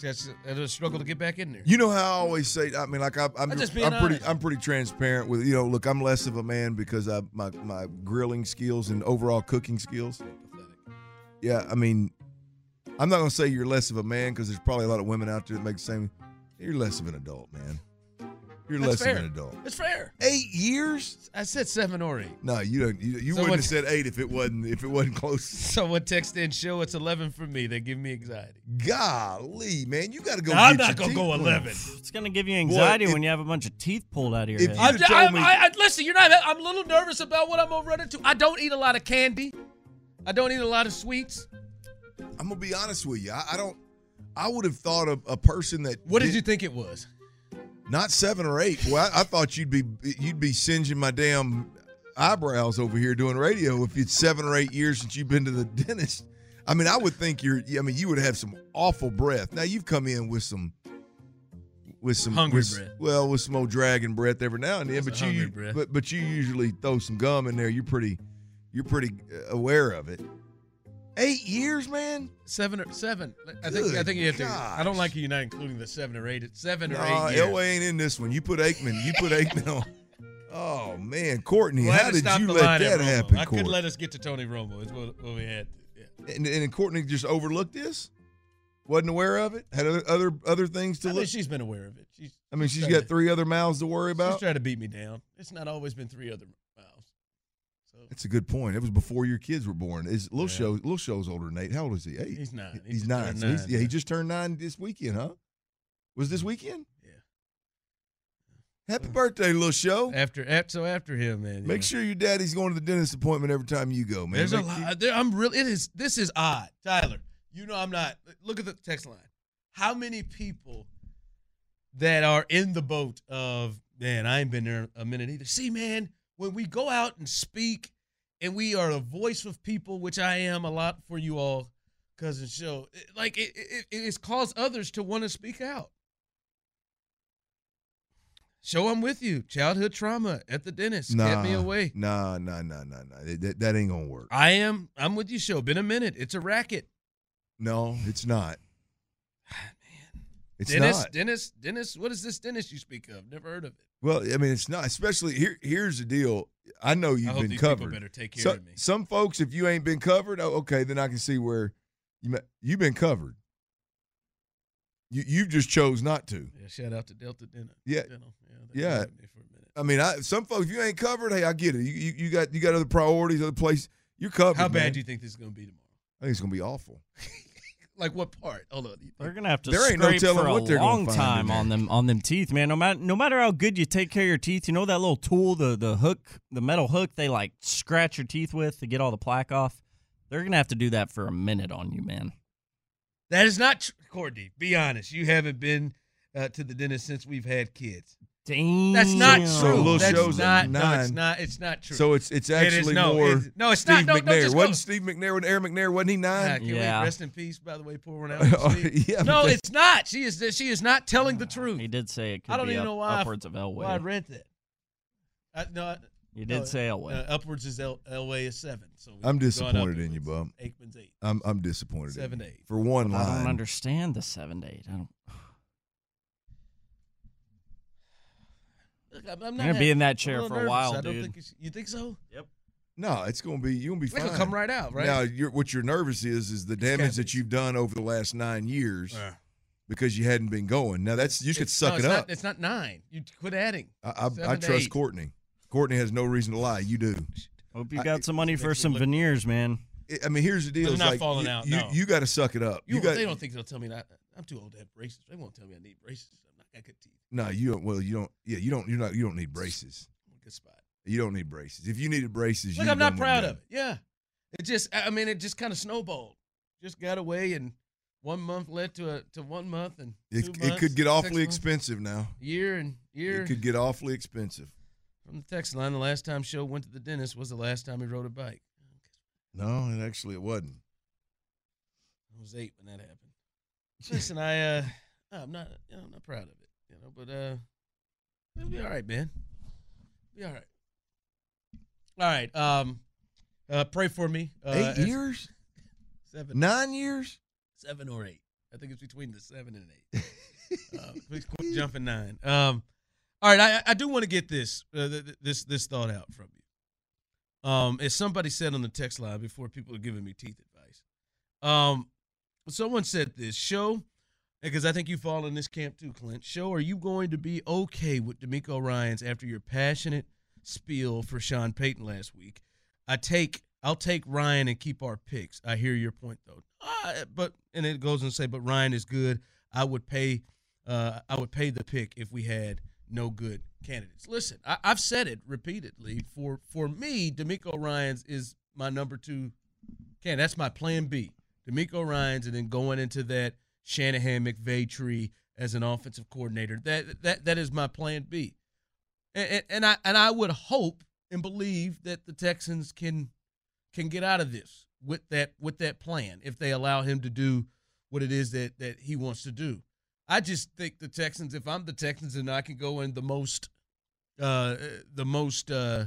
Speaker 3: Just a struggle to get back in there.
Speaker 2: You know how I always say. I mean, like I, I'm,
Speaker 3: I'm just
Speaker 2: I'm pretty. I'm pretty transparent with you know. Look, I'm less of a man because I my my grilling skills and overall cooking skills. Yeah, I mean, I'm not gonna say you're less of a man because there's probably a lot of women out there that make the same. You're less of an adult, man. You're
Speaker 3: That's
Speaker 2: less
Speaker 3: fair.
Speaker 2: of an adult.
Speaker 3: It's fair.
Speaker 2: Eight years?
Speaker 3: I said seven or eight.
Speaker 2: No, you don't. You, you
Speaker 3: So
Speaker 2: wouldn't have said eight if it wasn't if it wasn't close.
Speaker 3: Someone text in show it's eleven for me. They give me anxiety.
Speaker 2: Golly, man, you got to go.
Speaker 3: I'm not
Speaker 2: your
Speaker 3: gonna go
Speaker 2: teeth pulled.
Speaker 3: eleven.
Speaker 5: It's gonna give you anxiety
Speaker 2: if-
Speaker 5: when you have a bunch of teeth pulled out of your
Speaker 2: if
Speaker 5: head.
Speaker 2: you-
Speaker 3: I'm,
Speaker 2: You'd have told
Speaker 3: I'm-
Speaker 2: me-
Speaker 3: I, I, listen, you're not. I'm a little nervous about what I'm gonna run into. I don't eat a lot of candy. I don't eat a lot of sweets.
Speaker 2: I'm gonna be honest with you. I, I don't. I would have thought of a person that.
Speaker 3: What did you think it was?
Speaker 2: Not seven or eight. Well, I, I thought you'd be you'd be singeing my damn eyebrows over here doing radio if it's seven or eight years since you've been to the dentist. I mean, I would think you're. I mean, you would have some awful breath. Now you've come in with some. With some
Speaker 3: Hungry
Speaker 2: with-
Speaker 3: breath.
Speaker 2: well, with some old dragon breath every now and then,
Speaker 3: That's
Speaker 2: but you,
Speaker 3: breath.
Speaker 2: but but you usually throw some gum in there. You're pretty, you're pretty uh, aware of it. Eight years, man.
Speaker 3: Seven or seven? I think. I think you have to. I don't like you not including the seven or eight. It's seven or
Speaker 2: Nah,
Speaker 3: eight years.
Speaker 2: Elway ain't in this one. You put Aikman. You put Aikman on. Oh man, Courtney,
Speaker 3: We'll
Speaker 2: how did you let that happen,
Speaker 3: I could let us get to Tony Romo. Is what, what we had. Yeah.
Speaker 2: and, and Courtney just overlooked this. Wasn't aware of it. Had other other, other things to
Speaker 3: I
Speaker 2: look.
Speaker 3: mean, she's been aware of it. She's.
Speaker 2: I mean, she's got
Speaker 3: to-
Speaker 2: three other mouths to worry about.
Speaker 3: She's trying to beat me down. It's not always been three other
Speaker 2: That's a good point. It was before your kids were born. Is little
Speaker 3: Yeah.
Speaker 2: show little show's older than eight. How old is he? Eight.
Speaker 3: He's nine. He
Speaker 2: He's nine. So he's,
Speaker 3: nine,
Speaker 2: yeah, he just turned nine this weekend, huh? Was this mm. weekend?
Speaker 3: Yeah.
Speaker 2: Happy mm. birthday, little show.
Speaker 3: after, after so after him, man.
Speaker 2: Make
Speaker 3: know.
Speaker 2: sure your daddy's going to the dentist appointment every time you go, man.
Speaker 3: There's a lot. There, I'm really. It is. This is odd, Tyler. You know I'm not. Look at the text line. How many people that are in the boat of man? I ain't been there a minute either. See, man, when we go out and speak, and we are a voice of people, which I am a lot for you all, cousin show. Like it, it, it has caused others to want to speak out. Show I'm with you. Childhood trauma at the dentist
Speaker 2: Nah,
Speaker 3: kept me away.
Speaker 2: Nah, nah, nah, nah, nah. That, that ain't gonna work.
Speaker 3: I am. I'm with you. Show. Been a minute. It's a racket.
Speaker 2: No, it's not. It's
Speaker 3: Dennis,
Speaker 2: not.
Speaker 3: Dennis, Dennis. What is this Dennis you speak of? Never heard of it.
Speaker 2: Well, I mean, it's not. Especially here. Here's the deal. I know you've
Speaker 3: I hope
Speaker 2: been covered.
Speaker 3: better take care
Speaker 2: So-
Speaker 3: of me.
Speaker 2: Some folks, if you ain't been covered, oh, okay, then I can see where you you've been covered. You you just chose not to.
Speaker 3: Yeah, shout out to Delta Dental.
Speaker 2: Yeah.
Speaker 3: Dental. Yeah.
Speaker 2: Yeah.
Speaker 3: me for a minute.
Speaker 2: I mean, I some folks, if you ain't covered, hey, I get it. You you, you got you got other priorities, other place. You're covered.
Speaker 3: How bad
Speaker 2: man.
Speaker 3: do you think this is going to be tomorrow?
Speaker 2: I think it's gonna be awful.
Speaker 3: Like what part? Hold on.
Speaker 5: They're gonna have to
Speaker 2: There ain't no telling
Speaker 5: for
Speaker 2: what
Speaker 5: a long time on them on them teeth, man. No matter no matter how good you take care of your teeth, you know that little tool, the the hook, the metal hook they like scratch your teeth with to get all the plaque off. They're gonna have to do that for a minute on you, man.
Speaker 3: That is not true. Courtney, be honest. You haven't been uh, to the dentist since we've had kids.
Speaker 5: Damn.
Speaker 3: That's not
Speaker 5: So
Speaker 3: true.
Speaker 2: little
Speaker 3: That's
Speaker 2: shows
Speaker 3: not.
Speaker 2: at
Speaker 3: No, it's not. It's not true.
Speaker 2: So it's it's
Speaker 3: It is-
Speaker 2: actually
Speaker 3: no,
Speaker 2: more.
Speaker 3: it's- no, it's
Speaker 2: Steve
Speaker 3: not. No, no,
Speaker 2: McNair
Speaker 3: just
Speaker 2: wasn't Steve McNair when Aaron McNair wasn't he nine?
Speaker 3: can we
Speaker 5: Yeah.
Speaker 3: rest in peace, by the way, poor one out.
Speaker 2: Oh, yeah,
Speaker 3: no, it's not. She is. She is not telling the truth.
Speaker 5: He did say it could
Speaker 3: I don't
Speaker 5: be
Speaker 3: even
Speaker 5: up-
Speaker 3: know why I-
Speaker 5: upwards of Elway.
Speaker 3: Why I read that. I, no, I-
Speaker 5: You did
Speaker 3: no,
Speaker 5: say Elway.
Speaker 3: Uh, upwards is El, Elway is seven. So
Speaker 2: I'm disappointed in you,
Speaker 3: upwards.
Speaker 2: bub.
Speaker 3: Aikman's eight.
Speaker 2: I'm I'm disappointed. in
Speaker 3: Seven
Speaker 2: you.
Speaker 3: to eight.
Speaker 2: for one
Speaker 5: I don't understand the seven to eight. I don't.
Speaker 3: Look, I'm, I'm not
Speaker 5: gonna be in that chair for a
Speaker 3: nervous.
Speaker 5: while,
Speaker 3: I don't
Speaker 5: dude.
Speaker 3: think it's, you think so?
Speaker 5: Yep.
Speaker 2: No, it's gonna be you're gonna be
Speaker 3: It's
Speaker 2: fine.
Speaker 3: gonna come right out, right?
Speaker 2: Now, you're, what you're nervous is is the damage that you've done over the last nine years
Speaker 3: Yeah.
Speaker 2: because you hadn't been going. Now that's you could
Speaker 3: It's-
Speaker 2: suck
Speaker 3: no,
Speaker 2: it
Speaker 3: it's
Speaker 2: up.
Speaker 3: Not, it's not nine. You quit adding.
Speaker 2: I, I, I
Speaker 3: seven to
Speaker 2: trust
Speaker 3: eight.
Speaker 2: Courtney. Courtney has no reason to lie. You do.
Speaker 5: Hope you
Speaker 2: I-
Speaker 5: got some money for some veneers, man.
Speaker 2: I- I mean, here's the deal.
Speaker 3: They're
Speaker 2: It's
Speaker 3: not
Speaker 2: like
Speaker 3: falling
Speaker 2: you,
Speaker 3: out,
Speaker 2: You,
Speaker 3: no.
Speaker 2: you got to suck it up.
Speaker 3: You,
Speaker 2: You, got.
Speaker 3: they don't think they'll tell me that. I'm too old to have braces. They won't tell me I need braces. I'm not got good teeth.
Speaker 2: No, you don't. Well, you don't. Yeah, you don't. You're not. You don't need braces.
Speaker 3: I'm in a good spot.
Speaker 2: You don't need braces. If you needed braces,
Speaker 3: Look, I'm not proud of it. Yeah, it just. I mean, it just kind of snowballed. Just got away, and one month led to a to one month, and
Speaker 2: It,
Speaker 3: two
Speaker 2: it
Speaker 3: months,
Speaker 2: could get awfully expensive now.
Speaker 3: Year and year.
Speaker 2: It could get awfully expensive.
Speaker 3: From the text line, the last time Show went to the dentist was the last time he rode a bike.
Speaker 2: No, it actually it wasn't.
Speaker 3: I was eight when that happened. Listen, I uh, I'm not you know, I'm not proud of it, you know, but uh, it'll be all right, man. Be all right. All right. Um, uh, pray for me. Uh,
Speaker 2: Eight years?
Speaker 3: Seven.
Speaker 2: Nine years?
Speaker 3: Seven or eight. I think it's between the seven and eight. uh, please quit jumping nine. Um, all right, I, I do want to get this uh, th- th- this this thought out from you. Um, as somebody said on the text line before, people are giving me teeth advice. Um, someone said this show because I think you fall in this camp too, Clint. Show, are you going to be okay with DeMeco Ryans after your passionate spiel for Sean Payton last week? I take I'll take Ryan and keep our picks. I hear your point though. Uh, but and it goes and say, but Ryan is good. I would pay uh, I would pay the pick if we had no good candidates. Listen, I, I've said it repeatedly. For for me, DeMeco Ryans is my number two can. That's my plan B. DeMeco Ryans, and then going into that Shanahan McVay tree as an offensive coordinator. That that that is my plan B. And, and, I and I would hope and believe that the Texans can can get out of this with that with that plan if they allow him to do what it is that that he wants to do. I just think the Texans. If I'm the Texans and I can go in the most uh the most uh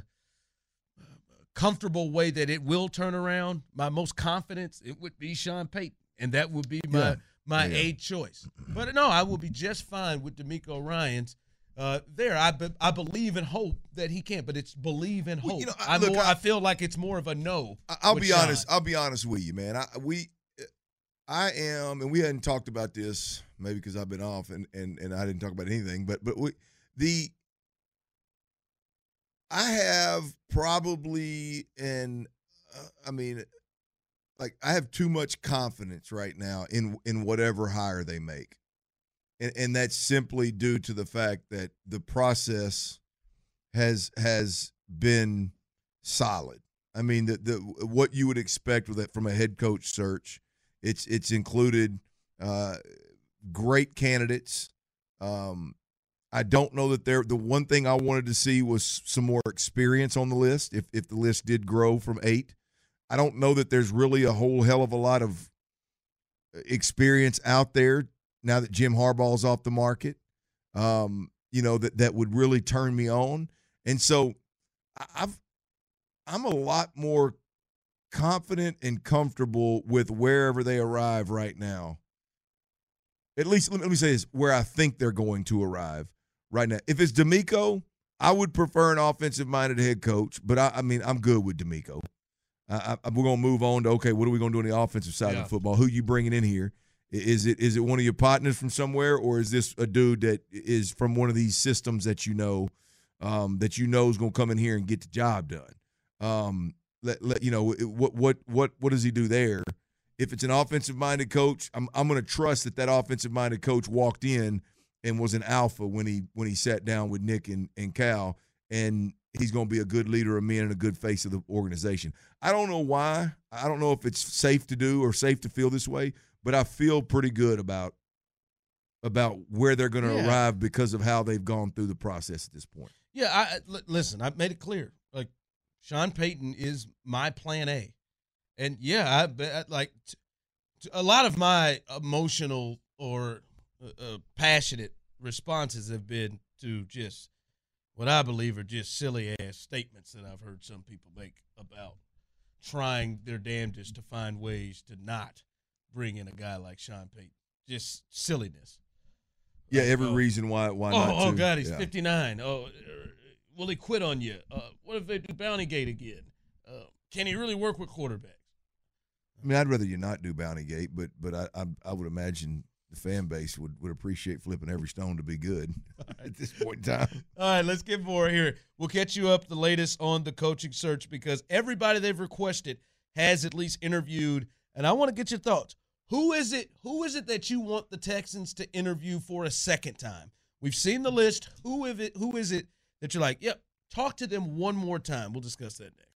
Speaker 3: comfortable way that it will turn around, my most confidence, it would be Sean Payton, and that would be my
Speaker 2: Yeah.
Speaker 3: My
Speaker 2: Yeah.
Speaker 3: A choice. But no, I will be just fine with DeMeco Ryans. Uh, there, I be, I believe and hope that he can, but it's believe and hope.
Speaker 2: you know, I- look,
Speaker 3: more,
Speaker 2: I-
Speaker 3: I, feel like it's more of a no.
Speaker 2: I- I'll be
Speaker 3: Sean.
Speaker 2: honest. I'll be honest with you, man. I we I am, and we hadn't talked about this maybe because I've been off and and and I didn't talk about anything. But but we, the I have probably and uh, I mean, like I have too much confidence right now in in whatever hire they make, and and that's simply due to the fact that the process has has been solid. I mean, the the what you would expect with it from a head coach search, it's it's included uh, great candidates. Um, I don't know that they're the one thing I wanted to see was some more experience on the list. If if the list did grow from eight, I don't know that there's really a whole hell of a lot of experience out there now that Jim Harbaugh's off the market. Um, you know that that would really turn me on, and so I've I'm a lot more confident and comfortable with wherever they arrive right now. At least let me, let me say this: where I think they're going to arrive right now. If it's DeMeco, I would prefer an offensive-minded head coach, but I, I mean I'm good with DeMeco. I, I, we're gonna move on to okay, what are we gonna do on the offensive side
Speaker 3: Yeah.
Speaker 2: of football? Who you bringing in here? Is it one of your partners from somewhere, or is this a dude that is from one of these systems that you know um, that you know is gonna come in here and get the job done? Um, let, let you know what what what what does he do there? If it's an offensive minded coach, I'm I'm going to trust that that offensive minded coach walked in and was an alpha when he when he sat down with Nick and and Cal, and he's going to be a good leader of men and a good face of the organization. I don't know why. I don't know if it's safe to do or safe to feel this way, but I feel pretty good about about where they're going to
Speaker 3: Yeah.
Speaker 2: arrive because of how they've gone through the process at this point.
Speaker 3: Yeah, I I- listen. I made it clear. Like Sean Payton is my plan A, and yeah, I like t- t- a lot of my emotional or uh, uh, passionate responses have been to just what I believe are just silly ass statements that I've heard some people make about trying their damnedest to find ways to not bring in a guy like Sean Payton. Just silliness.
Speaker 2: Yeah,
Speaker 3: Like,
Speaker 2: every
Speaker 3: oh,
Speaker 2: reason why why
Speaker 3: oh,
Speaker 2: not.
Speaker 3: oh
Speaker 2: to.
Speaker 3: God, he's
Speaker 2: Yeah.
Speaker 3: 59. Oh, uh, will he quit on you? Uh, what if they do Bounty Gate again? Uh, can he really work with quarterbacks?
Speaker 2: I mean, I'd rather you not do Bounty Gate, but but I I, I would imagine the fan base would, would appreciate flipping every stone to be good at this point in time.
Speaker 3: All right, let's get more here. We'll catch you up the latest on the coaching search because everybody they've requested has at least interviewed, and I want to get your thoughts. Who is it? Who is it that you want the Texans to interview for a second time? We've seen the list. Who is it? Who is it that you're like, yep, talk to them one more time? We'll discuss that next.